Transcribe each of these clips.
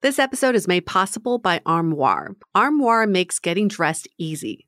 This episode is made possible by Armoire. Armoire makes getting dressed easy.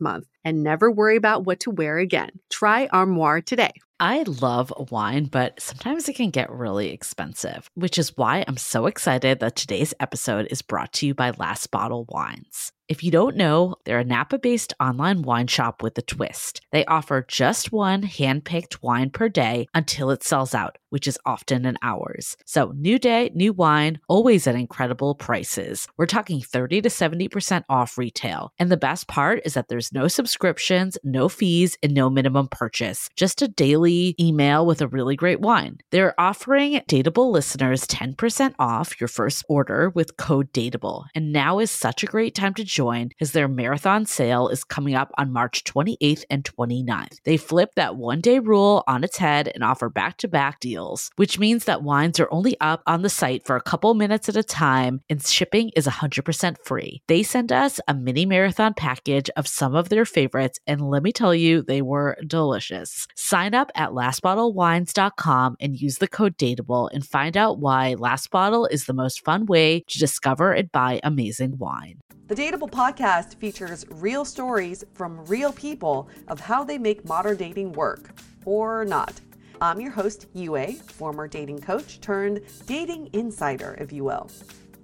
month and never worry about what to wear again. Try Armoire today. I love wine, but sometimes it can get really expensive, which is why I'm so excited that today's episode is brought to you by Last Bottle Wines. If you don't know, they're a Napa based online wine shop with a twist. They offer just one hand picked wine per day until it sells out, which is often in hours. So, new day, new wine, always at incredible prices. We're talking 30 to 70% off retail. And the best part is that there's no subscriptions, no fees, and no minimum purchase, just a daily email with a really great wine. They're offering Dateable listeners 10% off your first order with code Dateable. And now is such a great time to join as their marathon sale is coming up on March 28th and 29th. They flip that one day rule on its head and offer back to back deals, which means that wines are only up on the site for a couple minutes at a time and shipping is 100% free. They sent us a mini marathon package of some of their favorites, and let me tell you, they were delicious. Sign up at lastbottlewines.com and use the code DATEABLE and find out why Last Bottle is the most fun way to discover and buy amazing wine. The Dateable podcast features real stories from real people of how they make modern dating work or not. I'm your host, Yue, former dating coach turned dating insider, if you will.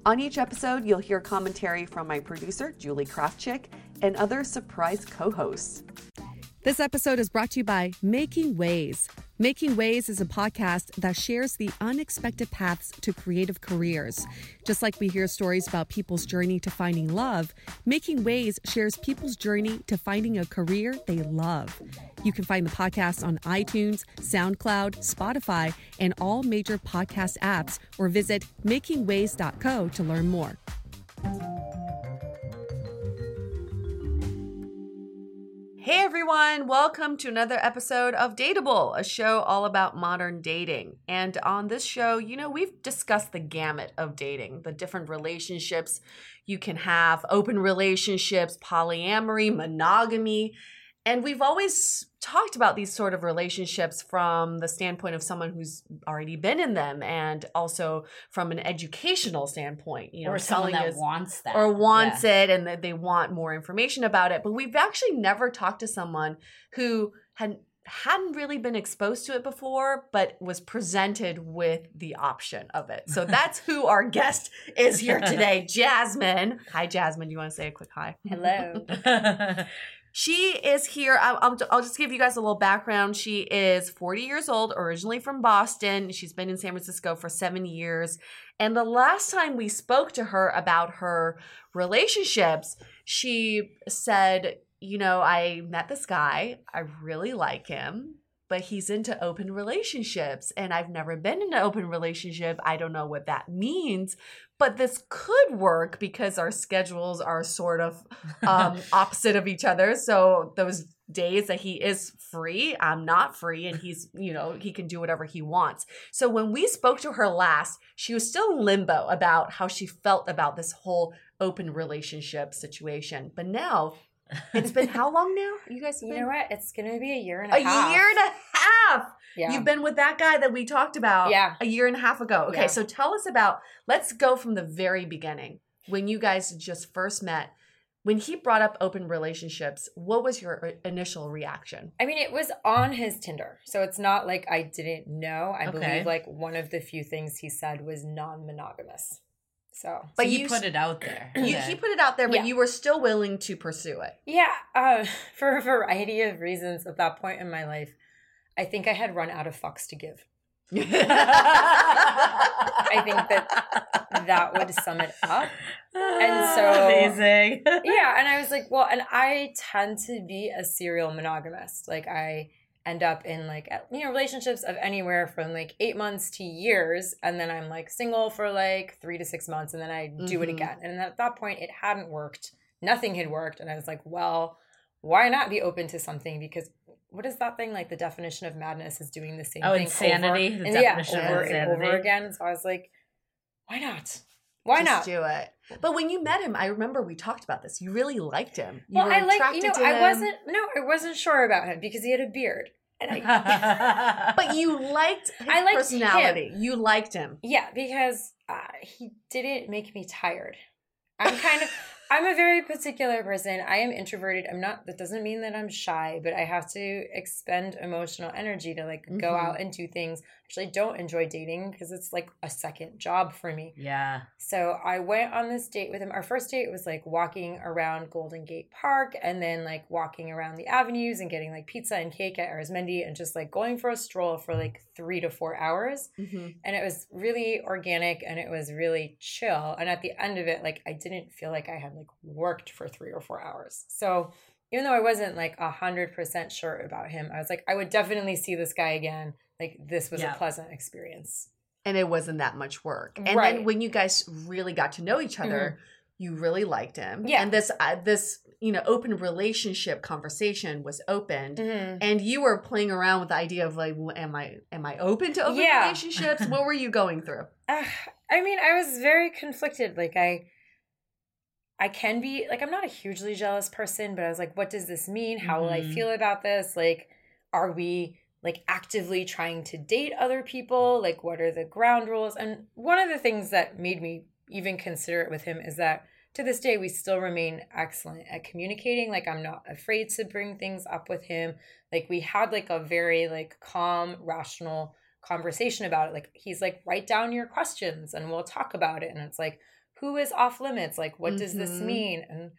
On each episode, you'll hear commentary from my producer, Julie Krafchick, and other surprise co hosts. This episode is brought to you by Making Ways. Making Ways is a podcast that shares the unexpected paths to creative careers. Just like we hear stories about people's journey to finding love, Making Ways shares people's journey to finding a career they love. You can find the podcast on iTunes, SoundCloud, Spotify, and all major podcast apps, or visit makingways.co to learn more. Hey everyone, welcome to another episode of Dateable, a show all about modern dating. And on this show, you know, we've discussed the gamut of dating, the different relationships you can have, open relationships, polyamory, monogamy. And we've always talked about these sort of relationships from the standpoint of someone who's already been in them and also from an educational standpoint you know or someone that wants that. or wants yeah. it and that they want more information about it. But we've actually never talked to someone who had hadn't really been exposed to it before but was presented with the option of it. So that's who our guest is here today jasmine. Hi jasmine. Do you want to say a quick hi? Hello She is here. I'll, just give you guys a little background. She is 40 years old, originally from Boston. She's been in San Francisco for seven years. And the last time we spoke to her about her relationships, she said, You know, I met this guy. I really like him but he's into open relationships and I've never been in an open relationship. I don't know what that means, but this could work because our schedules are sort of um, opposite of each other. So those days that he is free, I'm not free, and he's, you know, he can do whatever he wants. So when we spoke to her last, she was still in limbo about how she felt about this whole open relationship situation. But now it's been how long now? You guys You know what? It's gonna be a year and a, a half. A year and a half. Yeah. You've been with that guy that we talked about yeah. a year and a half ago. Okay, yeah. so tell us about let's go from the very beginning. When you guys just first met, when he brought up open relationships, what was your uh, initial reaction? I mean, it was on his Tinder. So it's not like I didn't know. I okay. believe like one of the few things he said was non monogamous. So, But But you you put it out there. You, he put it out there, but Yeah. you were still willing to pursue it. yeah, uh, for a variety of reasons at that point in my life, I think I had run out of fucks to give. I think that that would sum it up. And so- amazing. yeah and i was like well and i tend to be a serial monogamist like i end up in like you know relationships of anywhere from like eight months to years and then i'm like single for like three to six months and then i do it Mhm. again. And at that point it hadn't worked. Nothing had worked and i was like well why not be open to something? Because what is that thing like the definition of madness is doing the same Oh, thing insanity, over, the and yeah, definition of over and over again. So i was like why not? Why Just not? do it? But when you met him, I remember we talked about this. You really liked him. You well, were I like you know, I wasn't no, I wasn't sure about him because he had a beard, and I But you liked his I liked personality. You liked him. yeah because uh, he didn't make me tired. I'm kind of I'm a very particular person. I am introverted. I'm not. That doesn't mean that I'm shy, but I have to expend emotional energy to like go Mhm. out and do things. Actually, don't enjoy dating because it's like a second job for me. yeah. So I went on this date with him. Our first date was like walking around Golden Gate Park and then like walking around the avenues and getting like pizza and cake at Arizmendi and just like going for a stroll for like three to four hours. Mm-hmm. And it was really organic and it was really chill. And at the end of it, like I didn't feel like I had like worked for three or four hours. So even though I wasn't like a hundred percent sure about him, I was like, I would definitely see this guy again. Like this was Yeah. a pleasant experience. And it wasn't that much work. And then Right. Mm-hmm. when you guys really got to know each other, you really liked him. Yeah. And this uh, this you know open relationship conversation was opened. Mhm. And you were playing around with the idea of like, well, am I am I open to open Yeah. relationships? what were you going through? Uh, I mean, I was very conflicted. Like I I can be like I'm not a hugely jealous person, but I was like, what does this mean? How will I Mhm. feel about this? Like, are we like actively trying to date other people? Like, what are the ground rules? And one of the things that made me even consider it with him is that to this day we still remain excellent at communicating. Like, I'm not afraid to bring things up with him. Like, we had like a very like calm, rational conversation about it. Like he's like, write down your questions and we'll talk about it. And it's like, who is off limits? Like, what does this Mhm. mean? And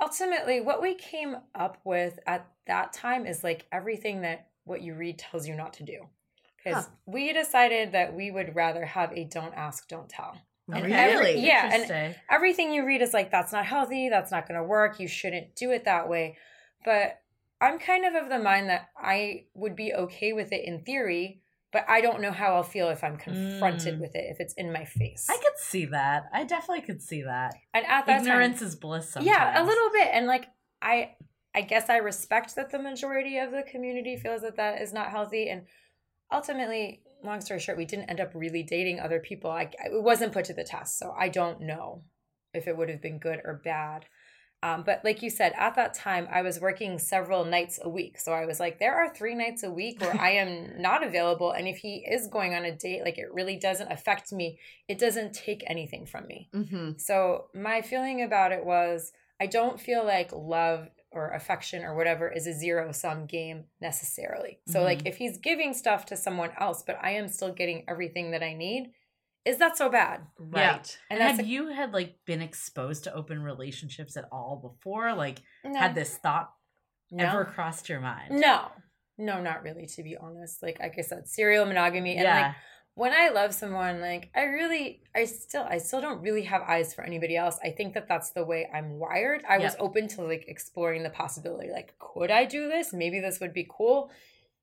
ultimately, what we came up with at that time is like everything that what you read tells you not to do. Because Huh. we decided that we would rather have a don't ask, don't tell. And Okay. every- Really? yeah, and everything you read is like that's not healthy that's not going to work you shouldn't do it that way but i'm kind of of the mind that i would be okay with it in theory but i don't know how i'll feel if i'm confronted Mm. with it if it's in my face I could see that. I definitely could see that. and at that Ignorance time is bliss sometimes. yeah a little bit and like i i guess i respect that the majority of the community feels that that is not healthy and ultimately long story short we didn't end up really dating other people. I, it wasn't put to the test so i don't know if it would have been good or bad. Um, but like you said at that time i was working several nights a week so i was like there are three nights a week where i am not available and if he is going on a date like it really doesn't affect me. It doesn't take anything from me. Mm-hmm. so my feeling about it was I don't feel like love or affection or whatever is a zero sum game necessarily. So like Mhm. if he's giving stuff to someone else but I am still getting everything that I need, is that so bad? Yeah. Right. And And that's had you had like been exposed to open relationships at all before? Like no, had this thought no. ever crossed your mind? No. No, not really to be honest. Like like I said, serial monogamy and yeah. like when I love someone, like I really, I still, I still don't really have eyes for anybody else. I think that that's the way I'm wired. I was open to like exploring the possibility. Like, could I do this? Maybe this would be cool.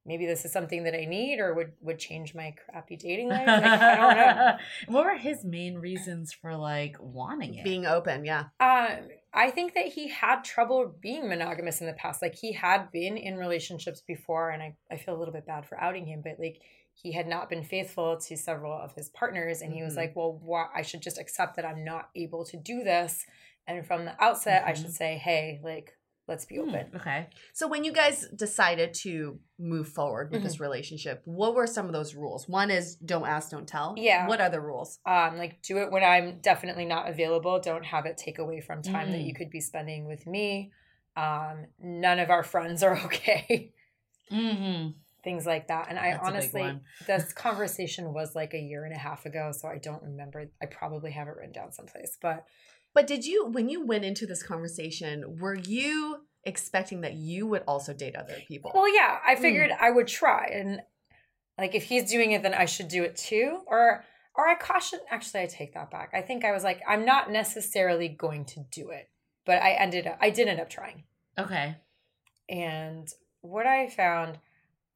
Maybe this is something that I need or would would change my crappy dating life. Like, I don't know. what were his main reasons for like wanting it? Being open, yeah. Um, I think that he had trouble being monogamous in the past. Like he had been in relationships before, and I, I feel a little bit bad for outing him, but like he had not been faithful to several of his partners, and he was Mhm. like, Well, why I should just accept that I'm not able to do this. And from the outset, I Mhm. should say, Hey, like, let's be Hmm, open. okay. So when you guys decided to move forward with Mm-hmm. this relationship, what were some of those rules? One is don't ask, don't tell. Yeah. What other rules? Um, like do it when I'm definitely not available. Don't have it take away from time that Mm. you could be spending with me. Um, none of our friends are okay. Things like that. And I That's a honestly, this conversation was like a year and a half ago, so I don't remember. I probably have it written down someplace, but But did you, when you went into this conversation, were you expecting that you would also date other people? well, yeah, I Hmm. figured I would try, and like if he's doing it, then I should do it too, or. Or I caution. Actually, I take that back. I think I was like, I'm not necessarily going to do it, but I ended up. I did end up trying. Okay. And what I found,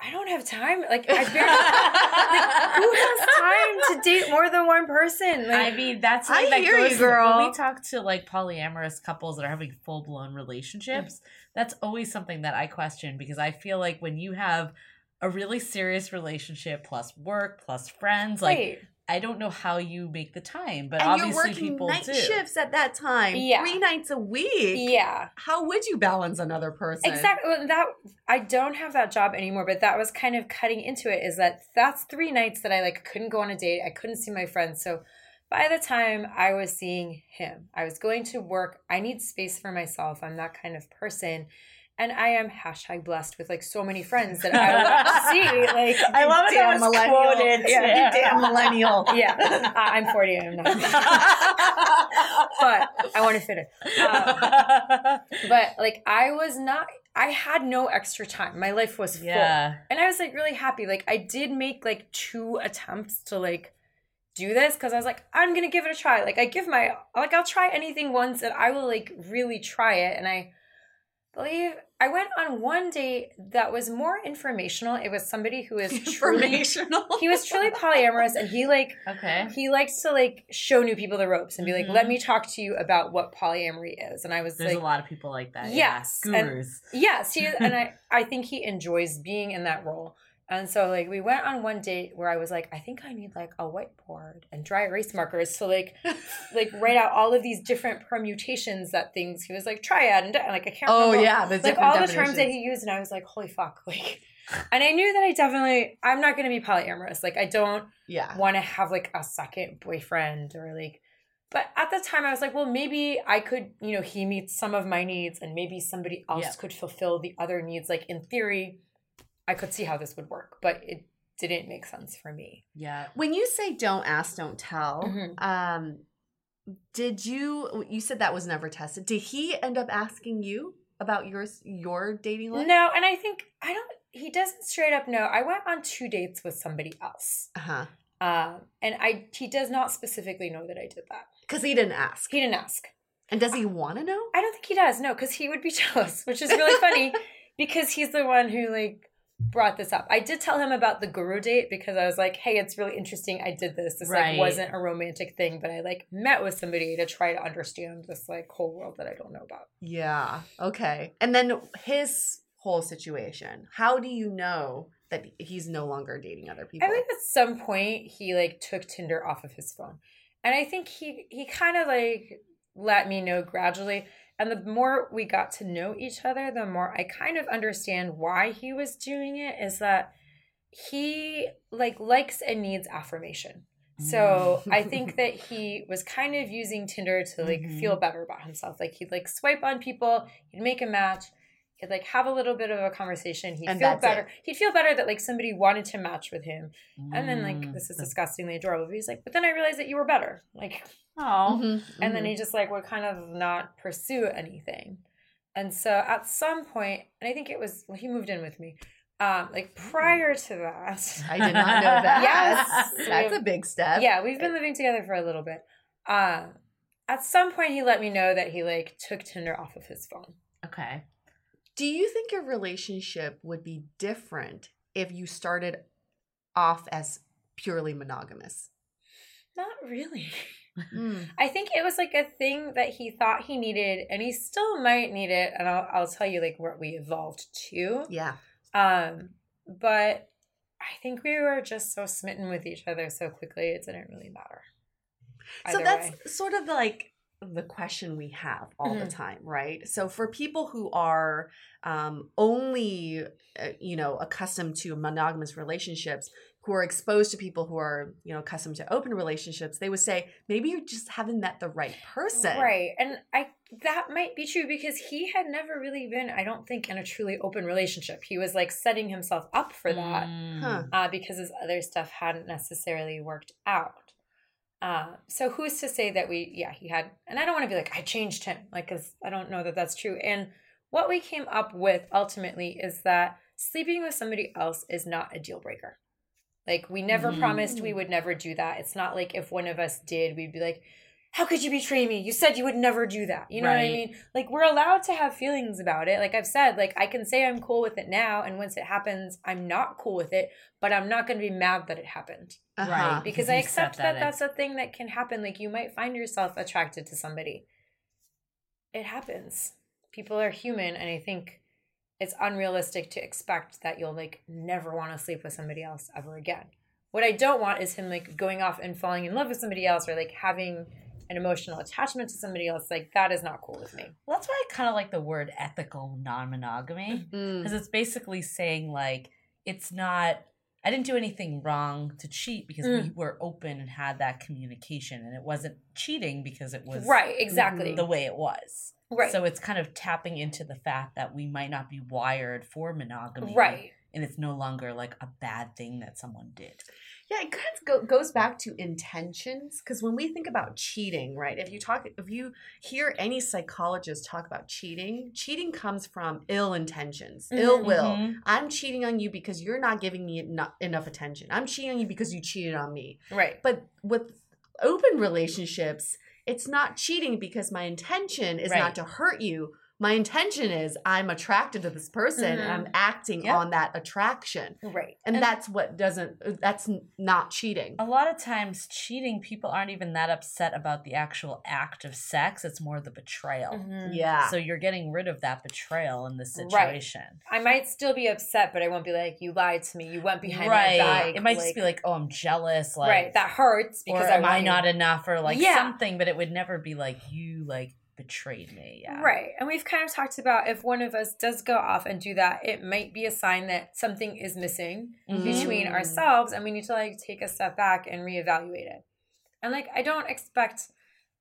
I don't have time. Like I barely. Who has time to date more than one person? Like, I mean, that's I something that hear you, girl. when we talk to like polyamorous couples that are having full blown relationships. That's always something that I question because I feel like when you have a really serious relationship plus work plus friends, like right. I don't know how you make the time, but and you're obviously working people night do. shifts at that time, Yeah. three nights a week. Yeah, How would you balance another person? exactly. Well, that I don't have that job anymore, but that was kind of cutting into it. Is that that's three nights that I like couldn't go on a date. I couldn't see my friends. So by the time I was seeing him, I was going to work. I need space for myself. I'm that kind of person. And I am hashtag blessed with like so many friends that I see. Like I love it. Damn millennial. quoted. Yeah, damn millennial. yeah, I'm 40. I'm not. but I want to fit it. Um, but like I was not. I had no extra time. My life was full, yeah. and I was like really happy. Like I did make like two attempts to like do this because I was like, I'm gonna give it a try. Like I give my like I'll try anything once, and I will like really try it. And I believe I went on one date that was more informational. It was somebody who is truly Informational. he was truly polyamorous, and he like Okay. he likes to like show new people the ropes and be like, Mhm. let me talk to you about what polyamory is. And I was There's like, a lot of people like that. Yes, Yeah. and- yes, he and I I think he enjoys being in that role. And so like we went on one date where I was like, I think I need like a whiteboard and dry erase markers to like like write out all of these different permutations that things he was like triad and like I can't Oh remember yeah, like all the terms that he used and I was like, holy fuck, like and I knew that I definitely I'm not gonna be polyamorous. Like I don't Yeah. want to have like a second boyfriend or like but at the time I was like, well, maybe I could, you know, he meets some of my needs and maybe somebody else Yeah. could fulfill the other needs. Like in theory, I could see how this would work, but it didn't make sense for me. Yeah. When you say don't ask, don't tell, Mhm. um, did you? You said that was never tested. Did he end up asking you about yours, your dating life? No, and I think I don't he doesn't straight up know. I went on two dates with somebody else. Uh huh. Um, and I he does not specifically know that I did that. Because he didn't ask. He didn't ask. And does he want to know? I don't think he does. No, because he would be jealous, which is really funny because he's the one who like brought this up. I did tell him about the guru date because I was like, hey, it's really interesting. I did this. This Right. like wasn't a romantic thing, but I like met with somebody to try to understand this like whole world that I don't know about. Yeah. Okay. And then his whole situation. How do you know that he's no longer dating other people? I think at some point he like took Tinder off of his phone. And I think he he kind of like let me know gradually. And the more we got to know each other, the more I kind of understand why he was doing it is that he like likes and needs affirmation. So Mm. I think that he was kind of using Tinder to like Mhm. feel better about himself. Like he'd like swipe on people, he'd make a match, he'd like have a little bit of a conversation. He'd And feel better. it. He'd feel better that like somebody wanted to match with him. And then like Mm. this is disgustingly adorable. But he's like, but then I realized that you were better. Like Oh. Mhm, and then mhm. he just like would kind of not pursue anything. And so at some point, and I think it was well, he moved in with me. Um, like prior to that. I did not know that. Yes. That's a big step. Yeah, we've been living together for a little bit. Um, at some point he let me know that he like took Tinder off of his phone. Okay. Do you think your relationship would be different if you started off as purely monogamous? Not really. Mm. I think it was like a thing that he thought he needed, and he still might need it. And I'll, I'll tell you like what we evolved to. Yeah. Um, but I think we were just so smitten with each other so quickly, it didn't really matter. So that's way. sort of like the question we have all the Mhm. time, right? So for people who are um, only, uh, you know, accustomed to monogamous relationships, who are exposed to people who are, you know, accustomed to open relationships, they would say maybe you just haven't met the right person. Right. And I that might be true because he had never really been, I don't think, in a truly open relationship. He was like setting himself up for that Mm. Uh, because his other stuff hadn't necessarily worked out. Uh, so who's to say that we, yeah, he had, and I don't want to be like, I changed him, like, because I don't know that that's true. And what we came up with ultimately is that sleeping with somebody else is not a deal breaker. Like, we never Mhm. promised we would never do that. It's not like if one of us did, we'd be like, how could you betray me? You said you would never do that. You know what I mean? Like, we're allowed to have feelings about it. Like I've said, like, I can say I'm cool with it now, and once it happens, I'm not cool with it, but I'm not going to be mad that it happened Uh-huh. Right. because Because I accept that that, that's a thing that can happen. Like you might find yourself attracted to somebody. It happens. People are human, and I think it's unrealistic to expect that you'll like never want to sleep with somebody else ever again. What I don't want is him like going off and falling in love with somebody else or like having an emotional attachment to somebody else. Like that is not cool with me. Well, that's why I kind of like the word ethical non monogamy Mm. because it's basically saying, like, it's not, I didn't do anything wrong to cheat because we Mm. were open and had that communication. And it wasn't cheating because it was Right, exactly. the way it was. Right. So it's kind of tapping into the fact that we might not be wired for monogamy. right. And it's no longer like a bad thing that someone did. Yeah, it kind of go, goes back to intentions because when we think about cheating, right? If you talk, if you hear any psychologist talk about cheating, cheating comes from ill intentions, ill Mhm, will. mhm. I'm cheating on you because you're not giving me eno- enough attention. I'm cheating on you because you cheated on me. Right. But with open relationships, it's not cheating because my intention is Right. not to hurt you. My intention is I'm attracted to this person and I'm acting Yep. on that attraction. Right. And, And- that's what doesn't that's not cheating. A lot of times, cheating, people aren't even that upset about the actual act of sex. It's more the betrayal. Mhm. Yeah. So you're getting rid of that betrayal in this situation. Right. situation. I might still be upset, but I won't be like, you lied to me. You went behind right. my back. Right. It might just be like, oh, I'm jealous. Like, right. That hurts because or I am I want not enough or like Yeah. something, but it would never be like you like betrayed me. Yeah. Right. And we've kind of talked about if one of us does go off and do that, it might be a sign that something is missing Mhm. between ourselves and we need to like take a step back and reevaluate it. And like I don't expect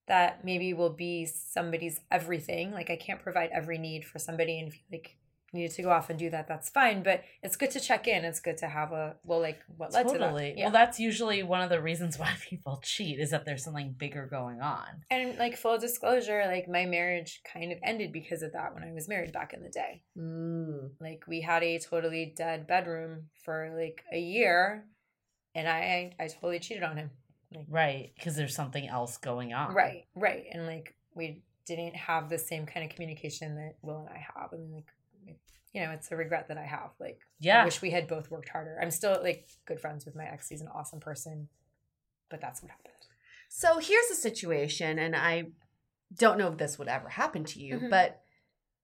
that maybe we'll be somebody's everything. Like I can't provide every need for somebody and if you like needed to go off and do that, that's fine. But it's good to check in. It's good to have a well like what led to Totally. that. Yeah. Well, that's usually one of the reasons why people cheat is that there's something bigger going on. and like full disclosure, like my marriage kind of ended because of that when I was married back in the day. Mm. like we had a totally dead bedroom for like a year and i i totally cheated on him like Right. Because there's something else going on. right right and like we didn't have the same kind of communication that will and i have and like you know it's a regret that i have like i Yeah. wish we had both worked harder i'm still like good friends with my ex he's an awesome person but that's what happened So here's the situation, and I don't know if this would ever happen to you, Mhm. but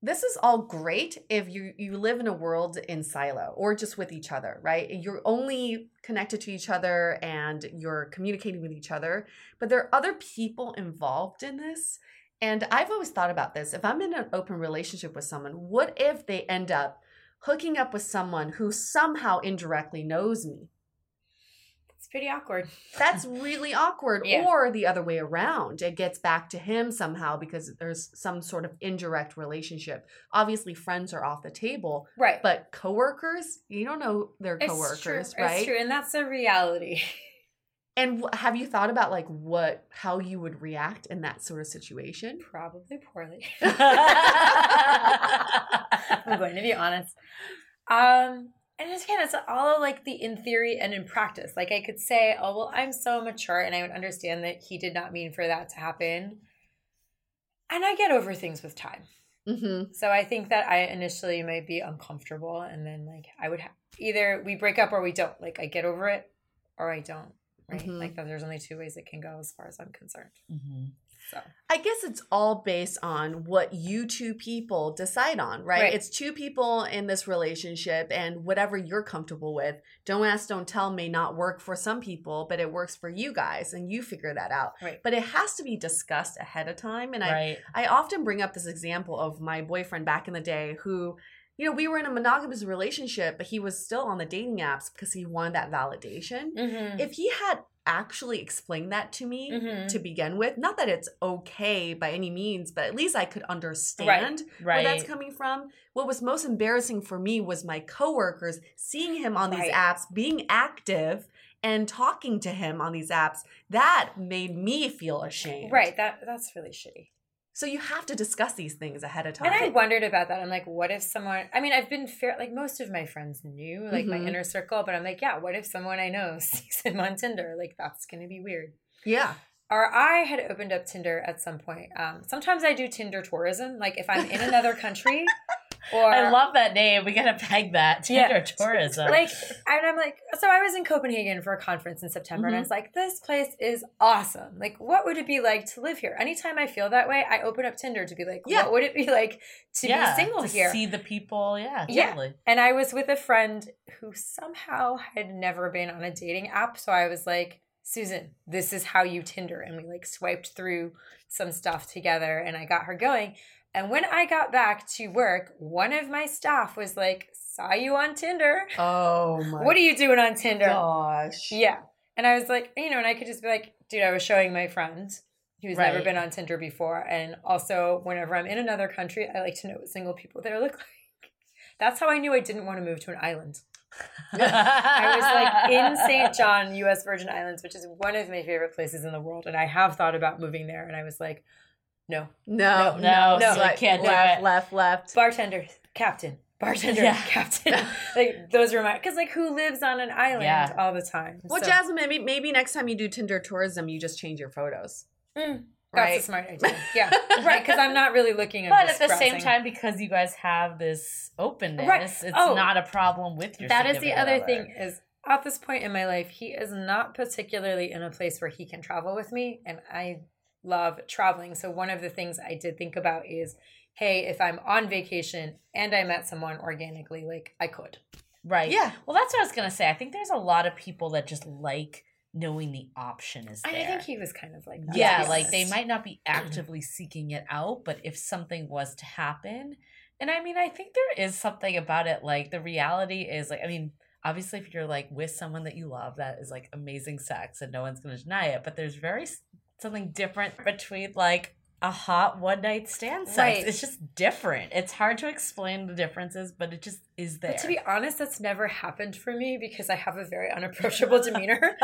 this is all great if you you live in a world in silo or just with each other, right? You're only connected to each other and you're communicating with each other, but there are other people involved in this. And I've always thought about this. If I'm in an open relationship with someone, what if they end up hooking up with someone who somehow indirectly knows me? it's pretty awkward That's really awkward. Yeah. Or the other way around. It gets back to him somehow because there's some sort of indirect relationship. Obviously, friends are off the table, right but coworkers, you don't know their coworkers, it's true. right? it's true and that's a reality And have you thought about like what, how you would react in that sort of situation? probably poorly I'm going to be honest. Um, and it's, again, it's all like the in theory and in practice. Like I could say, oh well, I'm so mature, and I would understand that he did not mean for that to happen. And I get over things with time. Mm-hmm. So I think that I initially might be uncomfortable, and then like I would ha- either we break up or we don't. Like I get over it or I don't. Right? Mhm. Like there's only two ways it can go, as far as I'm concerned. hmm So I guess it's all based on what you two people decide on, right? Right. It's two people in this relationship, and whatever you're comfortable with. Don't ask, don't tell may not work for some people, but it works for you guys, and you figure that out. Right. But it has to be discussed ahead of time. And I, I often bring up this example of my boyfriend back in the day who you know, we were in a monogamous relationship, but he was still on the dating apps because he wanted that validation. Mm-hmm. If he had actually explained that to me Mhm. to begin with, not that it's okay by any means, but at least I could understand where that's coming from. What was most embarrassing for me was my coworkers seeing him on these Right. apps, being active and talking to him on these apps. That made me feel ashamed. right. That that's really shitty. So you have to discuss these things ahead of time. And I wondered about that. I'm like, what if someone? I mean, I've been fair. Like most of my friends knew, like my Mhm. inner circle. But I'm like, yeah. What if someone I know sees him on Tinder? Like that's gonna be weird. yeah. Or I had opened up Tinder at some point. Um, sometimes I do Tinder tourism. Like if I'm in another country, or I love that name. We gotta peg that. Tinder Yeah. tourism. like and i'm like so i was in copenhagen for a conference in september and i Mhm. was like this place is awesome like what would it be like to live here anytime i feel that way i open up tinder to be like Yeah. what would it be like to yeah, be single to here See the people. Yeah, Yeah. and i was with a friend who somehow had never been on a dating app so i was like susan this is how you tinder and we like swiped through some stuff together and i got her going and when i got back to work one of my staff was like saw you on tinder Oh my what are you doing on tinder gosh. yeah. And I was like, you know, and I could just be like, dude, I was showing my friend who's never been on Tinder before. And also, whenever I'm in another country, I like to know what single people there look like. That's how I knew I didn't want to move to an island. I was like in St. John, US Virgin Islands, which is one of my favorite places in the world. And I have thought about moving there. And I was like, no. No, No, no, so I can't do left, it. left, left. Bartender, captain, bartender, Yeah. captain. like, those my, because like who lives on an island Yeah. all the time? Well, So- Jasmine, maybe maybe next time you do Tinder tourism, you just change your photos. Mm, Right. That's a smart idea. Yeah, right. Because I'm not really looking at. But at the same time, because you guys have this openness, Right. it's Oh. not a problem with your. that is the other other. thing. Is at this point in my life, he is not particularly in a place where he can travel with me, and I love traveling. So one of the things I did think about is, hey, if I'm on vacation and I met someone organically, like I could. Right. Yeah. Well, that's what I was gonna say. I think there's a lot of people that just like knowing the option is there. I think he was kind of like that. yeah, to like they might not be actively seeking it out, but if something was to happen, and I mean, I think there is something about it. Like the reality is, like, I mean, obviously, if you're like with someone that you love, that is like amazing sex, and no one's gonna deny it. But there's very something different between like a hot one night stand sex. Right. It's just different. It's hard to explain the differences, but it just is there. But to be honest, that's never happened for me because I have a very unapproachable demeanor.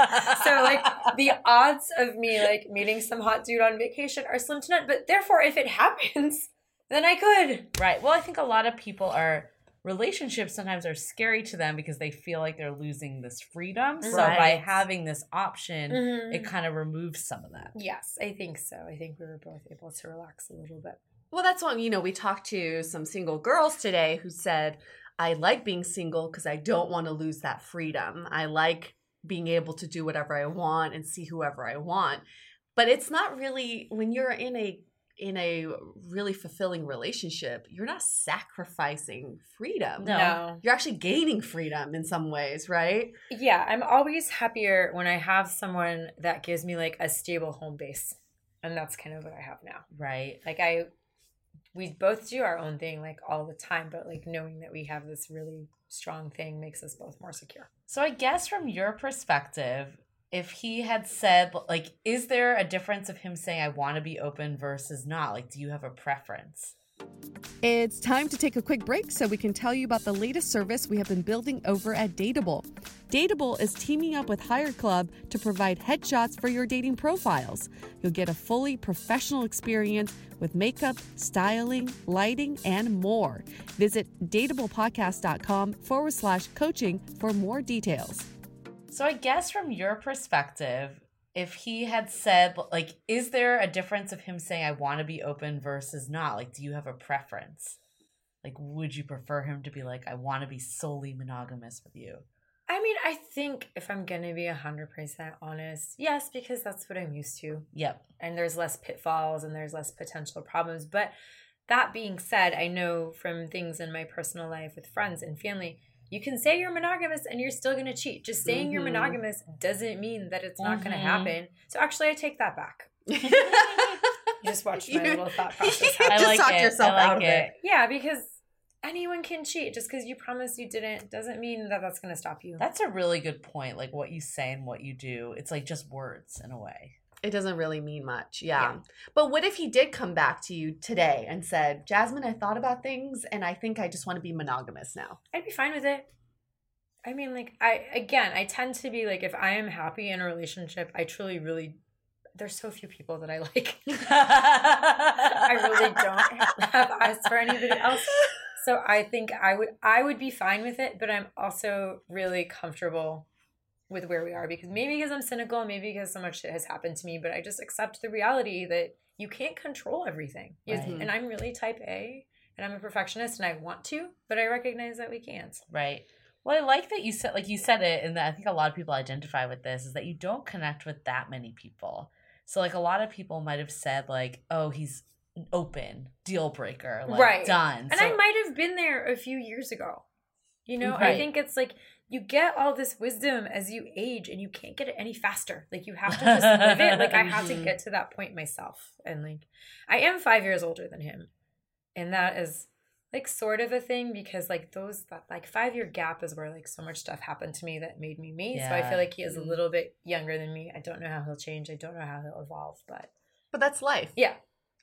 so like the odds of me like meeting some hot dude on vacation are slim to none. But therefore, if it happens, then I could. Right. Well, I think a lot of people are relationships sometimes are scary to them because they feel like they're losing this freedom. So by having this option, Mm-hmm. it kind of removes some of that. Yes, I think so. I think we were both able to relax a little bit. Well, that's what you know. We talked to some single girls today who said, "I like being single because I don't want to lose that freedom. I like being able to do whatever I want and see whoever I want." But it's not really when you're in a in a really fulfilling relationship, you're not sacrificing freedom. No. You're actually gaining freedom in some ways, right? Yeah, I'm always happier when I have someone that gives me like a stable home base. And that's kind of what I have now. Right. Like I we both do our own thing like all the time, but like knowing that we have this really strong thing makes us both more secure. So I guess from your perspective, if he had said like is there a difference of him saying I want to be open versus not? Like do you have a preference? It's time to take a quick break so we can tell you about the latest service we have been building over at Dateable. Dateable is teaming up with Hired Club to provide headshots for your dating profiles. You'll get a fully professional experience with makeup, styling, lighting, and more. Visit dateablepodcast.com forward slash coaching for more details. So I guess from your perspective, if he had said like is there a difference of him saying I want to be open versus not? Like do you have a preference? Like would you prefer him to be like I want to be solely monogamous with you? I mean, I think if I'm gonna be hundred percent honest, yes, because that's what I'm used to. Yep. and there's less pitfalls and there's less potential problems. But that being said, I know from things in my personal life with friends and family, you can say you're monogamous and you're still going to cheat. Just saying you're Mhm. monogamous doesn't mean that it's not going to happen. So actually, I take that back. You just watched my You- little thought process. You I just like talked it. yourself like out of it. Yeah, because anyone can cheat. Just because you promise you didn't doesn't mean that that's going to stop you. That's a really good point. Like what you say and what you do, it's like just words in a way. It doesn't really mean much. Yeah. Yeah. But what if he did come back to you today and said, Jasmine, I thought about things and I think I just want to be monogamous now? I'd be fine with it. I mean, like I again, I tend to be like if I am happy in a relationship, I truly, really. There's so few people that I like. I really don't have eyes for anybody else. So I think I would I would be fine with it, but I'm also really comfortable with where we are because maybe because I'm cynical, maybe because so much shit has happened to me, but I just accept the reality that you can't control everything. Right. And I'm really type A and I'm a perfectionist and I want to, but I recognize that we can't. Right. Well, I like that you said, like you said it, and that I think a lot of people identify with this is that you don't connect with that many people. So, like, a lot of people might have said, like, "Oh, he's open, deal breaker, like Right. done." And So- I might have been there a few years ago. You know, I think it's like you get all this wisdom as you age and you can't get it any faster. Like you have to just live it. Like I had to Mhm. get to that point myself. And like I am five years older than him. And that is like sort of a thing because like those that like five year gap is where like so much stuff happened to me that made me me. So I feel like he is a Mhm. little bit younger than me. I don't know how he'll change. I don't know how he'll evolve, but But that's life. yeah.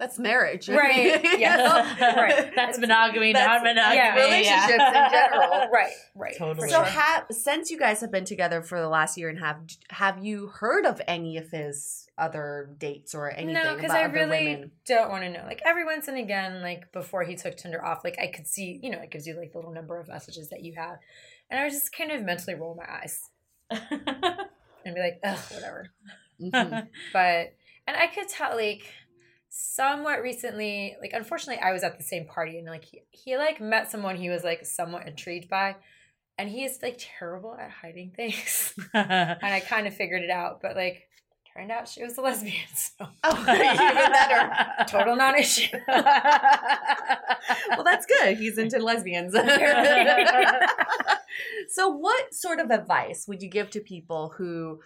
That's marriage. Right. yeah, Right. That's monogamy, That's- non-monogamy. yeah, relationships in general. Right, right. Totally. So sure. have since you guys have been together for the last year and a half, have you heard of any of his other dates or anything No, because I other really women? don't want to know. Like every once and again, like before he took Tinder off, like I could see, you know, it gives you like the little number of messages that you have, and I would just kind of mentally roll my eyes and be like, ugh, whatever. Mhm. But and I could tell like somewhat recently, like unfortunately, I was at the same party and like he, he like met someone he was like somewhat intrigued by, and he is like terrible at hiding things, and I kind of figured it out, but like. Turned out she was a lesbian, so Oh, even better. total non-issue. well, that's good. He's into lesbians. so, what sort of advice would you give to people who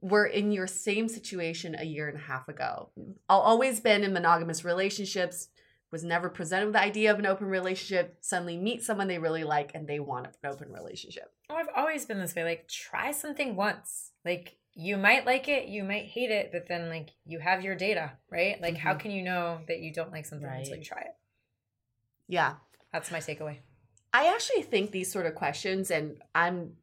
were in your same situation a year and a half ago? I've always been in monogamous relationships, was never presented with the idea of an open relationship, suddenly meet someone they really like and they want an open relationship. Oh, I've always been this way. Like, try something once. Like, you might like it, you might hate it, but then like you have your data, right? Like, how Mhm. can you know that you don't like something until you try it? Yeah. That's my takeaway. I actually think these sort of questions, and I'm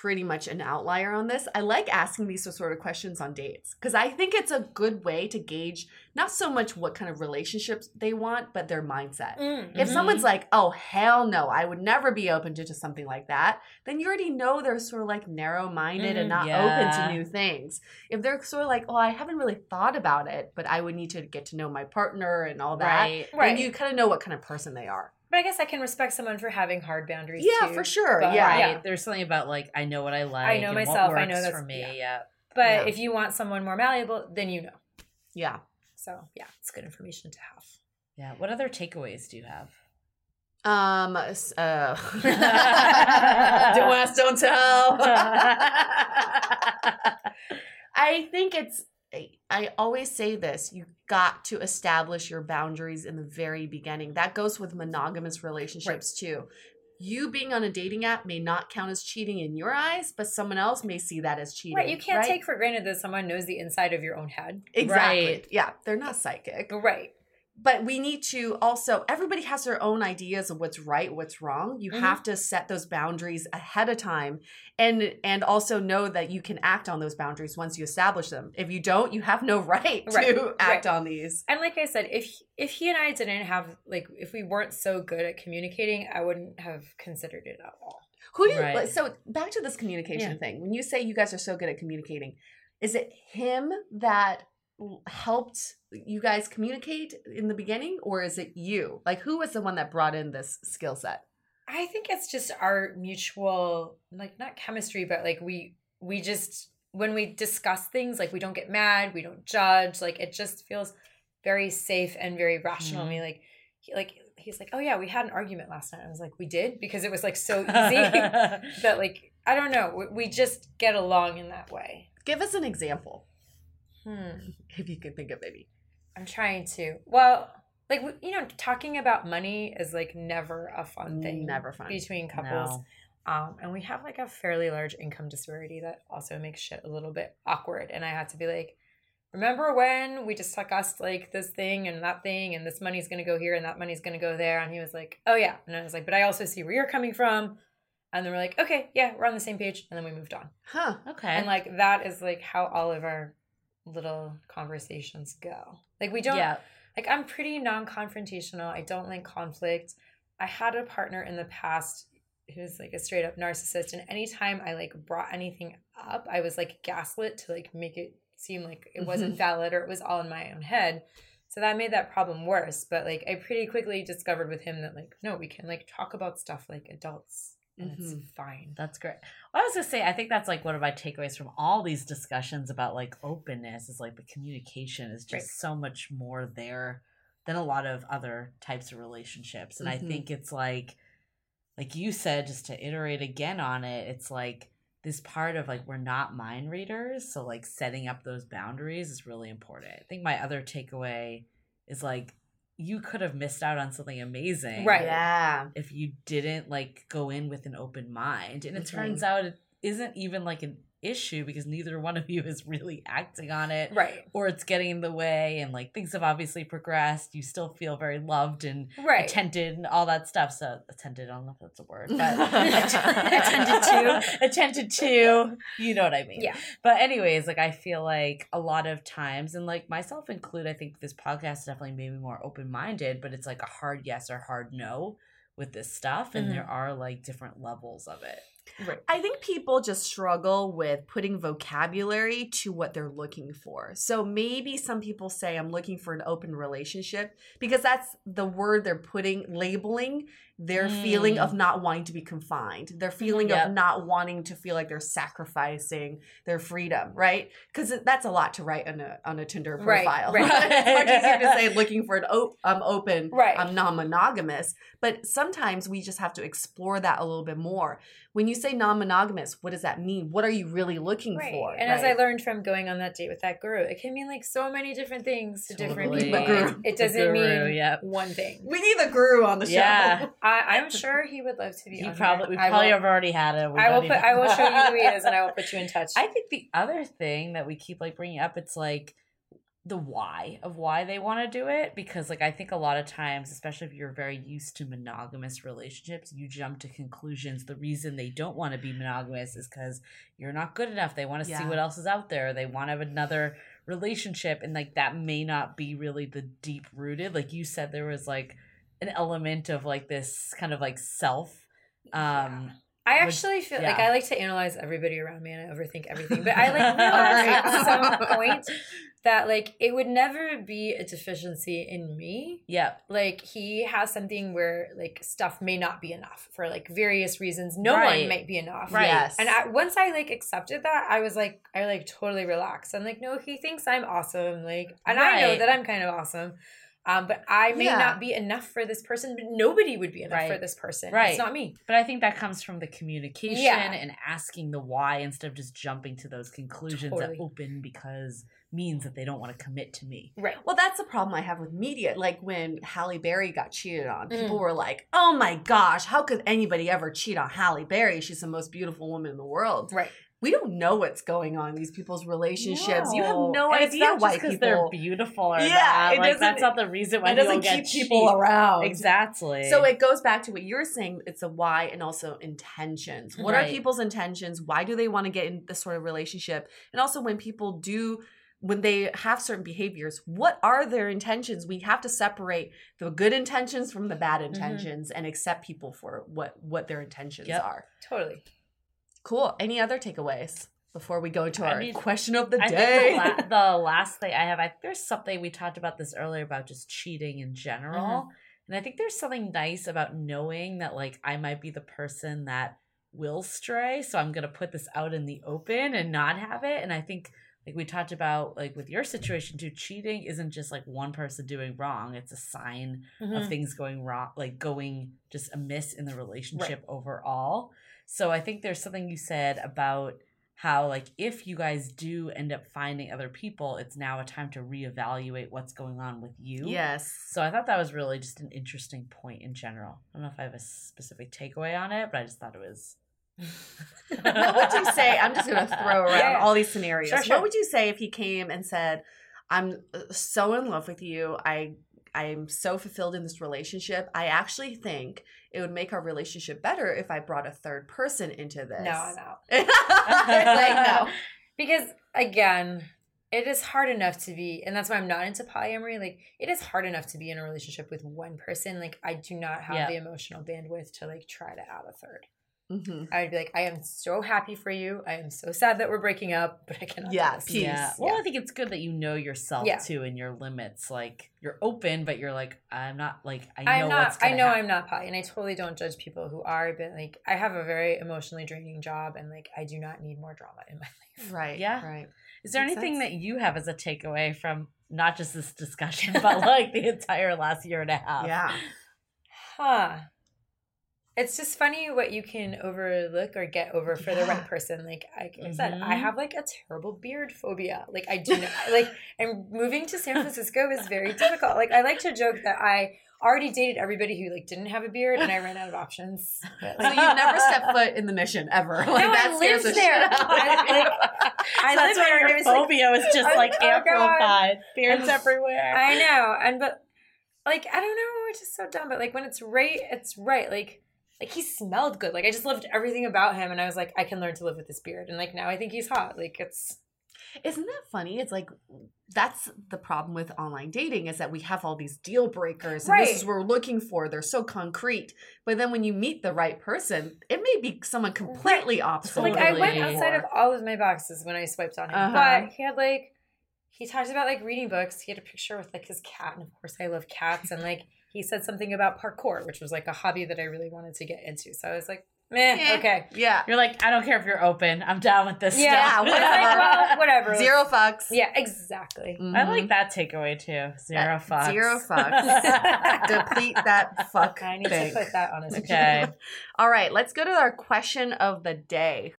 pretty much an outlier on this. I like asking these sort of questions on dates because I think it's a good way to gauge not so much what kind of relationships they want, but their mindset. Mm, If someone's like, oh, hell no, I would never be open to just something like that, then you already know they're sort of like narrow minded and Mhm. not Yeah. open to new things. If they're sort of like, oh, I haven't really thought about it, but I would need to get to know my partner and all that, right. then Right. you kind of know what kind of person they are. But I guess I can respect someone for having hard boundaries. Yeah, too. for sure. But- yeah. Right. Yeah. There's something about like I know what I like. I know and what myself, I know that's- for me. yeah. Yeah. But Yeah. if you want someone more malleable, then you know. Yeah. So yeah, it's good information to have. Yeah. What other takeaways do you have? Um. s- Uh, don't ask, don't tell. I think it's. I always say this: you got to establish your boundaries in the very beginning. That goes with monogamous relationships too. You being on a dating app may not count as cheating in your eyes, but someone else may see that as cheating. Right. You can't right? take for granted that someone knows the inside of your own head. exactly. Right. Yeah, they're not psychic. Right. But we need to also everybody has their own ideas of what's right what's wrong you Mhm. have to set those boundaries ahead of time and and also know that you can act on those boundaries once you establish them if you don't you have no right to Right, act right. on these And like I said, if if he and I didn't have like if we weren't so good at communicating, I wouldn't have considered it at all. who do you Right. so back to this communication Yeah. thing when you say you guys are so good at communicating is it him that helped you guys communicate in the beginning or is it you like who was the one that brought in this skill set I think it's just our mutual like not chemistry, but like we we just when we discuss things, like we don't get mad, we don't judge, like it just feels very safe and very rational. Mm-hmm. I mean, like he like he's like, Oh yeah, we had an argument last night. I was like, We did? Because it was like so easy that like I don't know, we, we just get along in that way. give us an example Hmm. if you can think of any I'm trying to. Well, like you know talking about money is like never a fun thing Never fun. between couples No. um, and we have like a fairly large income disparity that also makes shit a little bit awkward and i had to be like remember when we just discussed like this thing and that thing and this money's going to go here and that money's going to go there and he was like oh yeah and i was like but i also see where you're coming from and then we're like okay yeah we're on the same page and then we moved on Huh. Okay. and like that is like how all of our little conversations go like we don't yeah. like I'm pretty non-confrontational. I don't like conflict. I had a partner in the past who's like a straight up narcissist and anytime I like brought anything up, I was like gaslit to like make it seem like it mm-hmm. wasn't valid or it was all in my own head. So that made that problem worse, but like I pretty quickly discovered with him that like no, we can like talk about stuff like adults and it's Mhm. fine. That's great. Well, I was gonna say, I think that's like one of my takeaways from all these discussions about like openness is like the communication is just Right. so much more there than a lot of other types of relationships. And Mhm. I think it's like, like you said, just to iterate again on it, it's like this part of like we're not mind readers, so like setting up those boundaries is really important. I think my other takeaway is like you could have missed out on something amazing, Right. Yeah. if you didn't like go in with an open mind and it Mhm. turns out it isn't even like an issue because neither one of you is really acting on it Right. or it's getting in the way and like things have obviously progressed you still feel very loved and Right. attended and all that stuff so attended i don't know if that's a word but Attended to. attended to you know what i mean Yeah. but anyways like i feel like a lot of times and like myself included i think this podcast definitely made me more open-minded but it's like a hard yes or hard no with this stuff and Mhm. there are like different levels of it Right. I think people just struggle with putting vocabulary to what they're looking for. So maybe some people say, I'm looking for an open relationship because that's the word they're putting, labeling their feeling Mm. of not wanting to be confined, their feeling Yep. of not wanting to feel like they're sacrificing their freedom, right? Because that's a lot to write on a, on a Tinder profile. right. it's much easier to say looking for an o- I'm open, Right. I'm non monogamous. But sometimes we just have to explore that a little bit more. When you say non monogamous, what does that mean? What are you really looking Right. for? And as I learned from going on that date with that guru, it can mean like so many different things to different people. It doesn't guru, mean yep. one thing. we need the guru on the show. Yeah. I, I'm sure he would love to be. on probably we. Probably will, have already had it I will put. even- I will show you who he is, and I will put you in touch. I think the other thing that we keep like bringing up, it's like the why of why they want to do it because like I think a lot of times, especially if you're very used to monogamous relationships, you jump to conclusions. The reason they don't want to be monogamous is because you're not good enough. They want to see what else is out there. They want to have another relationship, and like that may not be really the deep rooted. Like you said, there was like an element of like this kind of like self. Um, I would- actually feel like. I like to analyze everybody around me and I overthink everything. But I like realized at some point that like it would never be a deficiency in me. Yep. Like he has something where like stuff may not be enough for like various reasons. No Right. one might be enough. Right. Yes. And I, once I like accepted that, I was like, I like totally relaxed. I'm like, no, he thinks I'm awesome. Like, and I know that I'm kind of awesome. Um, but I may Yeah. not be enough for this person, but nobody would be enough for this person. Right. It's not me. But I think that comes from the communication Yeah. and asking the why instead of just jumping to those conclusions Totally. that open because means that they don't want to commit to me. Right. Well, that's the problem I have with media. Like when Halle Berry got cheated on, Mm. people were like, "Oh my gosh, how could anybody ever cheat on Halle Berry? She's the most beautiful woman in the world." Right. We don't know what's going on in these people's relationships. You have no And idea why people. they're beautiful or Yeah, not. it Like doesn't- that's not the reason why it doesn't keep people cheat. around. Exactly. So it goes back to what you're saying. It's a why and also intentions. What are people's intentions? Why do they want to get in this sort of relationship? And also when people do when they have certain behaviors, what are their intentions? We have to separate the good intentions from the bad mm-hmm. intentions and accept people for what what their intentions Yep. are. Totally. Cool. Any other takeaways before we go into I our mean, question of the I day? think the, la- the last thing I have, I there's something we talked about this earlier about just cheating in general, Mm-hmm. and I think there's something nice about knowing that like I might be the person that will stray, so I'm gonna put this out in the open and not have it. And I think like we talked about like with your situation too, cheating isn't just like one person doing wrong; it's a sign Mm-hmm. of things going wrong, like going just amiss in the relationship overall. So I think there's something you said about how like if you guys do end up finding other people, it's now a time to reevaluate what's going on with you. Yes. So I thought that was really just an interesting point in general. I don't know if I have a specific takeaway on it, but I just thought it was what would you say? I'm just going to throw around Yeah. all these scenarios. Sure, sure. What would you say if he came and said, "I'm uh, so in love with you. I I'm so fulfilled in this relationship. I actually think it would make our relationship better if I brought a third person into this." No, I'm out. like no. Because again, it is hard enough to be, and that's why I'm not into polyamory. Like, it is hard enough to be in a relationship with one person. Like, I do not have Yeah. the emotional bandwidth to like try to add a third. Hmm I would be like, I am so happy for you. I am so sad that we're breaking up, but I cannot. do Yeah, peace. Yeah. Well, Yeah. I think it's good that you know yourself Yeah. too and your limits. Like you're open, but you're like, I'm not like I know I'm not. what's I know happen. I'm not poly, and I totally don't judge people who are. But like, I have a very emotionally draining job, and like, I do not need more drama in my life. Right. Yeah. Right. Is there Makes anything sense. that you have as a takeaway from not just this discussion, but like the entire last year and a half? Yeah. Huh. It's just funny what you can overlook or get over for the right person. Like I I said, I Mhm. have like a terrible beard phobia. Like I do not like and moving to San Francisco is very difficult. Like I like to joke that I already dated everybody who like didn't have a beard and I ran out of options. So you've never stepped foot in the mission ever. Like No, that I scares lived the there. shit out I- like, I That's lived why your was like phobia was just Oh, like oh, God. amplified. Beards And- everywhere. I know, and but like I don't know, it's just so dumb. But like when it's right, it's right. Like like he smelled good. Like I just loved everything about him, and I was like, I can learn to live with this beard. And like now I think he's hot. Like it's Isn't that funny? It's like that's the problem with online dating is that we have all these deal breakers and this is what we're looking for. They're so concrete. But then when you meet the right person, it may be someone completely opposite. like I went outside of all of my boxes when I swiped on him, Uh-huh. but he had like he talked about like reading books. He had a picture with like his cat, and of course I love cats. And like he said something about parkour, which was like a hobby that I really wanted to get into. So I was like, meh, Yeah. okay. Yeah. You're like, I don't care if you're open. I'm down with this Yeah, stuff. I like, well, whatever. Zero fucks. Yeah, exactly. I Mhm. like that takeaway too. Zero That- fucks. Zero fucks. Deplete that fuck I need to put that on a Okay. All right, let's go to our question of the day.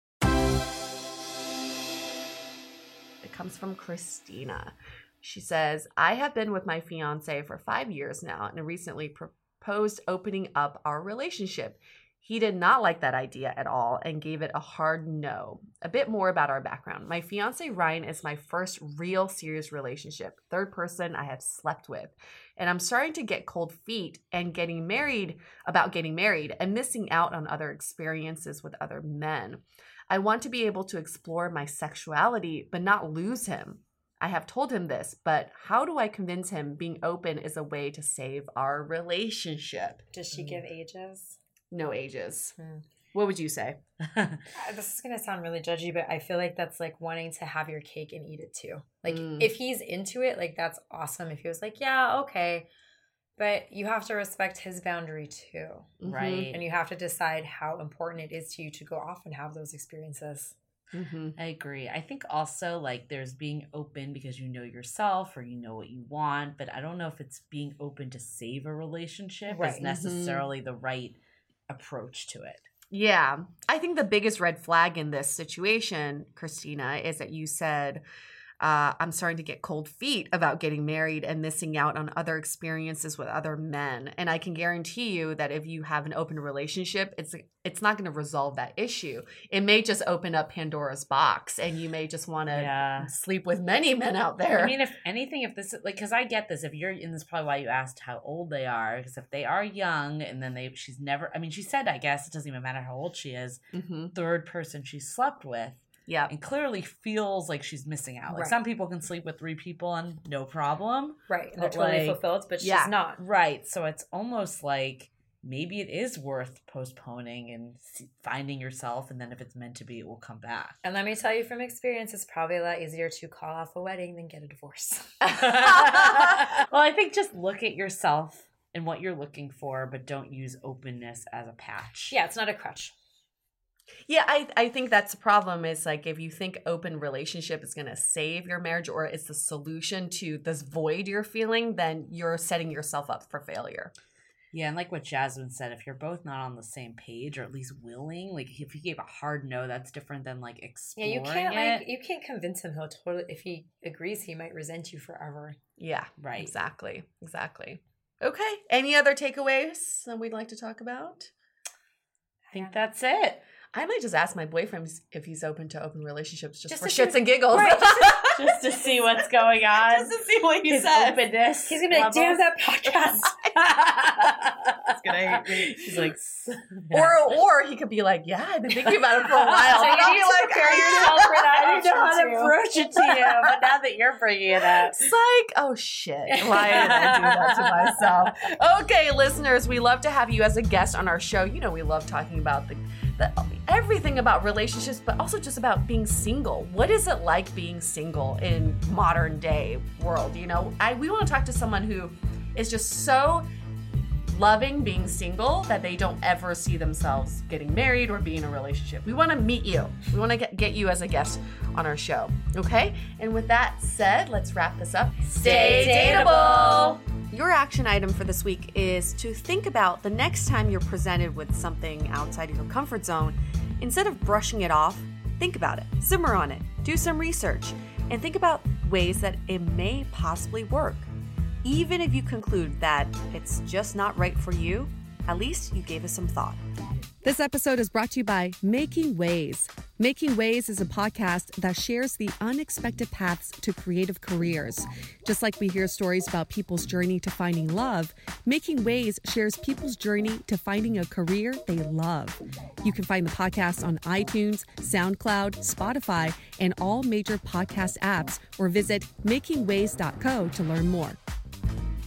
It comes from Christina. She says, I have been with my fiance for five years now and recently proposed opening up our relationship. He did not like that idea at all and gave it a hard no. A bit more about our background. My fiance Ryan is my first real serious relationship, third person I have slept with. And I'm starting to get cold feet and getting married about getting married and missing out on other experiences with other men. I want to be able to explore my sexuality but not lose him. I have told him this, but how do I convince him being open is a way to save our relationship? Does she give ages? No ages. Hmm. What would you say? Uh, This is gonna sound really judgy, but I feel like that's like wanting to have your cake and eat it too. Like Mm. if he's into it, like that's awesome. If he was like, yeah, okay, but you have to respect his boundary too, right. and you have to decide how important it is to you to go off and have those experiences. Mm-hmm. I agree. I think also like there's being open because you know yourself or you know what you want, but I don't know if it's being open to save a relationship Right. is Mhm. necessarily the right approach to it. Yeah. I think the biggest red flag in this situation, Christina, is that you said, uh, I'm starting to get cold feet about getting married and missing out on other experiences with other men. And I can guarantee you that if you have an open relationship, it's it's not going to resolve that issue. It may just open up Pandora's box, and you may just want to Yeah. sleep with many men out there. I mean, if anything, if this like, because I get this, if you're, and this is probably why you asked how old they are, because if they are young and then they, she's never, I mean, she said, I guess it doesn't even matter how old she is, hmm third person she slept with, Yeah. and clearly feels like she's missing out. Like Right. some people can sleep with three people and no problem. Right, and they're totally like, fulfilled, but yeah. she's not. Right. So it's almost like maybe it is worth postponing and finding yourself. And then if it's meant to be, it will come back. And let me tell you from experience, it's probably a lot easier to call off a wedding than get a divorce. well, I think just look at yourself and what you're looking for, but don't use openness as a patch. yeah, it's not a crutch. Yeah, I, I think that's the problem is like if you think open relationship is going to save your marriage or it's the solution to this void you're feeling, then you're setting yourself up for failure. Yeah, and like what Jasmine said, if you're both not on the same page or at least willing, like if he gave a hard no, that's different than like exploring. Yeah, you can't it. like you can't convince him he'll totally if he agrees he might resent you forever. Yeah, Right. Exactly. Exactly. Okay. Any other takeaways that we'd like to talk about? I think that's it. I might just ask my boyfriend if he's open to open relationships just, Just for to see- shits and giggles. Right, just Just to see what's going on. Just to see what he His says. openness. He's gonna be like, damn that podcast. He's gonna hate me. He's like, Or or he could be like, yeah, I've been thinking about it for a while. So you And I'll need be to like, prepare "Ah." yourself for that I didn't know how to approach it to you, but now that you're bringing it up, It's like, Oh shit. Why did I do that to myself? Okay, listeners, we love to have you as a guest on our show. You know, we love talking about the, the everything about relationships, but also just about being single. What is it like being single in modern day world? You know, I we want to talk to someone who is just so loving being single that they don't ever see themselves getting married or be in a relationship. We want to meet you. We want to get, get you as a guest on our show. Okay? And with that said, let's wrap this up. Stay dateable. Your action item for this week is to think about the next time you're presented with something outside of your comfort zone, instead of brushing it off, think about it, simmer on it, do some research, and think about ways that it may possibly work. Even if you conclude that it's just not right for you, at least you gave it some thought. This episode is brought to you by Making Ways. Making Ways is a podcast that shares the unexpected paths to creative careers. Just like we hear stories about people's journey to finding love, Making Ways shares people's journey to finding a career they love. You can find the podcast on iTunes, SoundCloud, Spotify, and all major podcast apps, or visit makingways.co to learn more.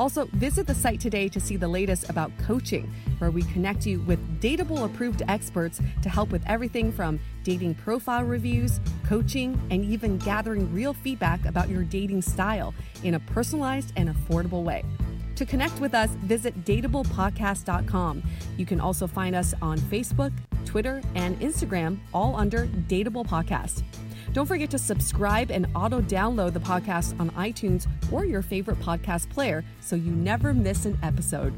Also, visit the site today to see the latest about coaching, where we connect you with dateable approved experts to help with everything from dating profile reviews, coaching, and even gathering real feedback about your dating style in a personalized and affordable way. To connect with us, visit dateablepodcast.com. You can also find us on Facebook, Twitter, and Instagram, all under Dateable Podcast. Don't forget to subscribe and auto download the podcast on iTunes or your favorite podcast player so you never miss an episode.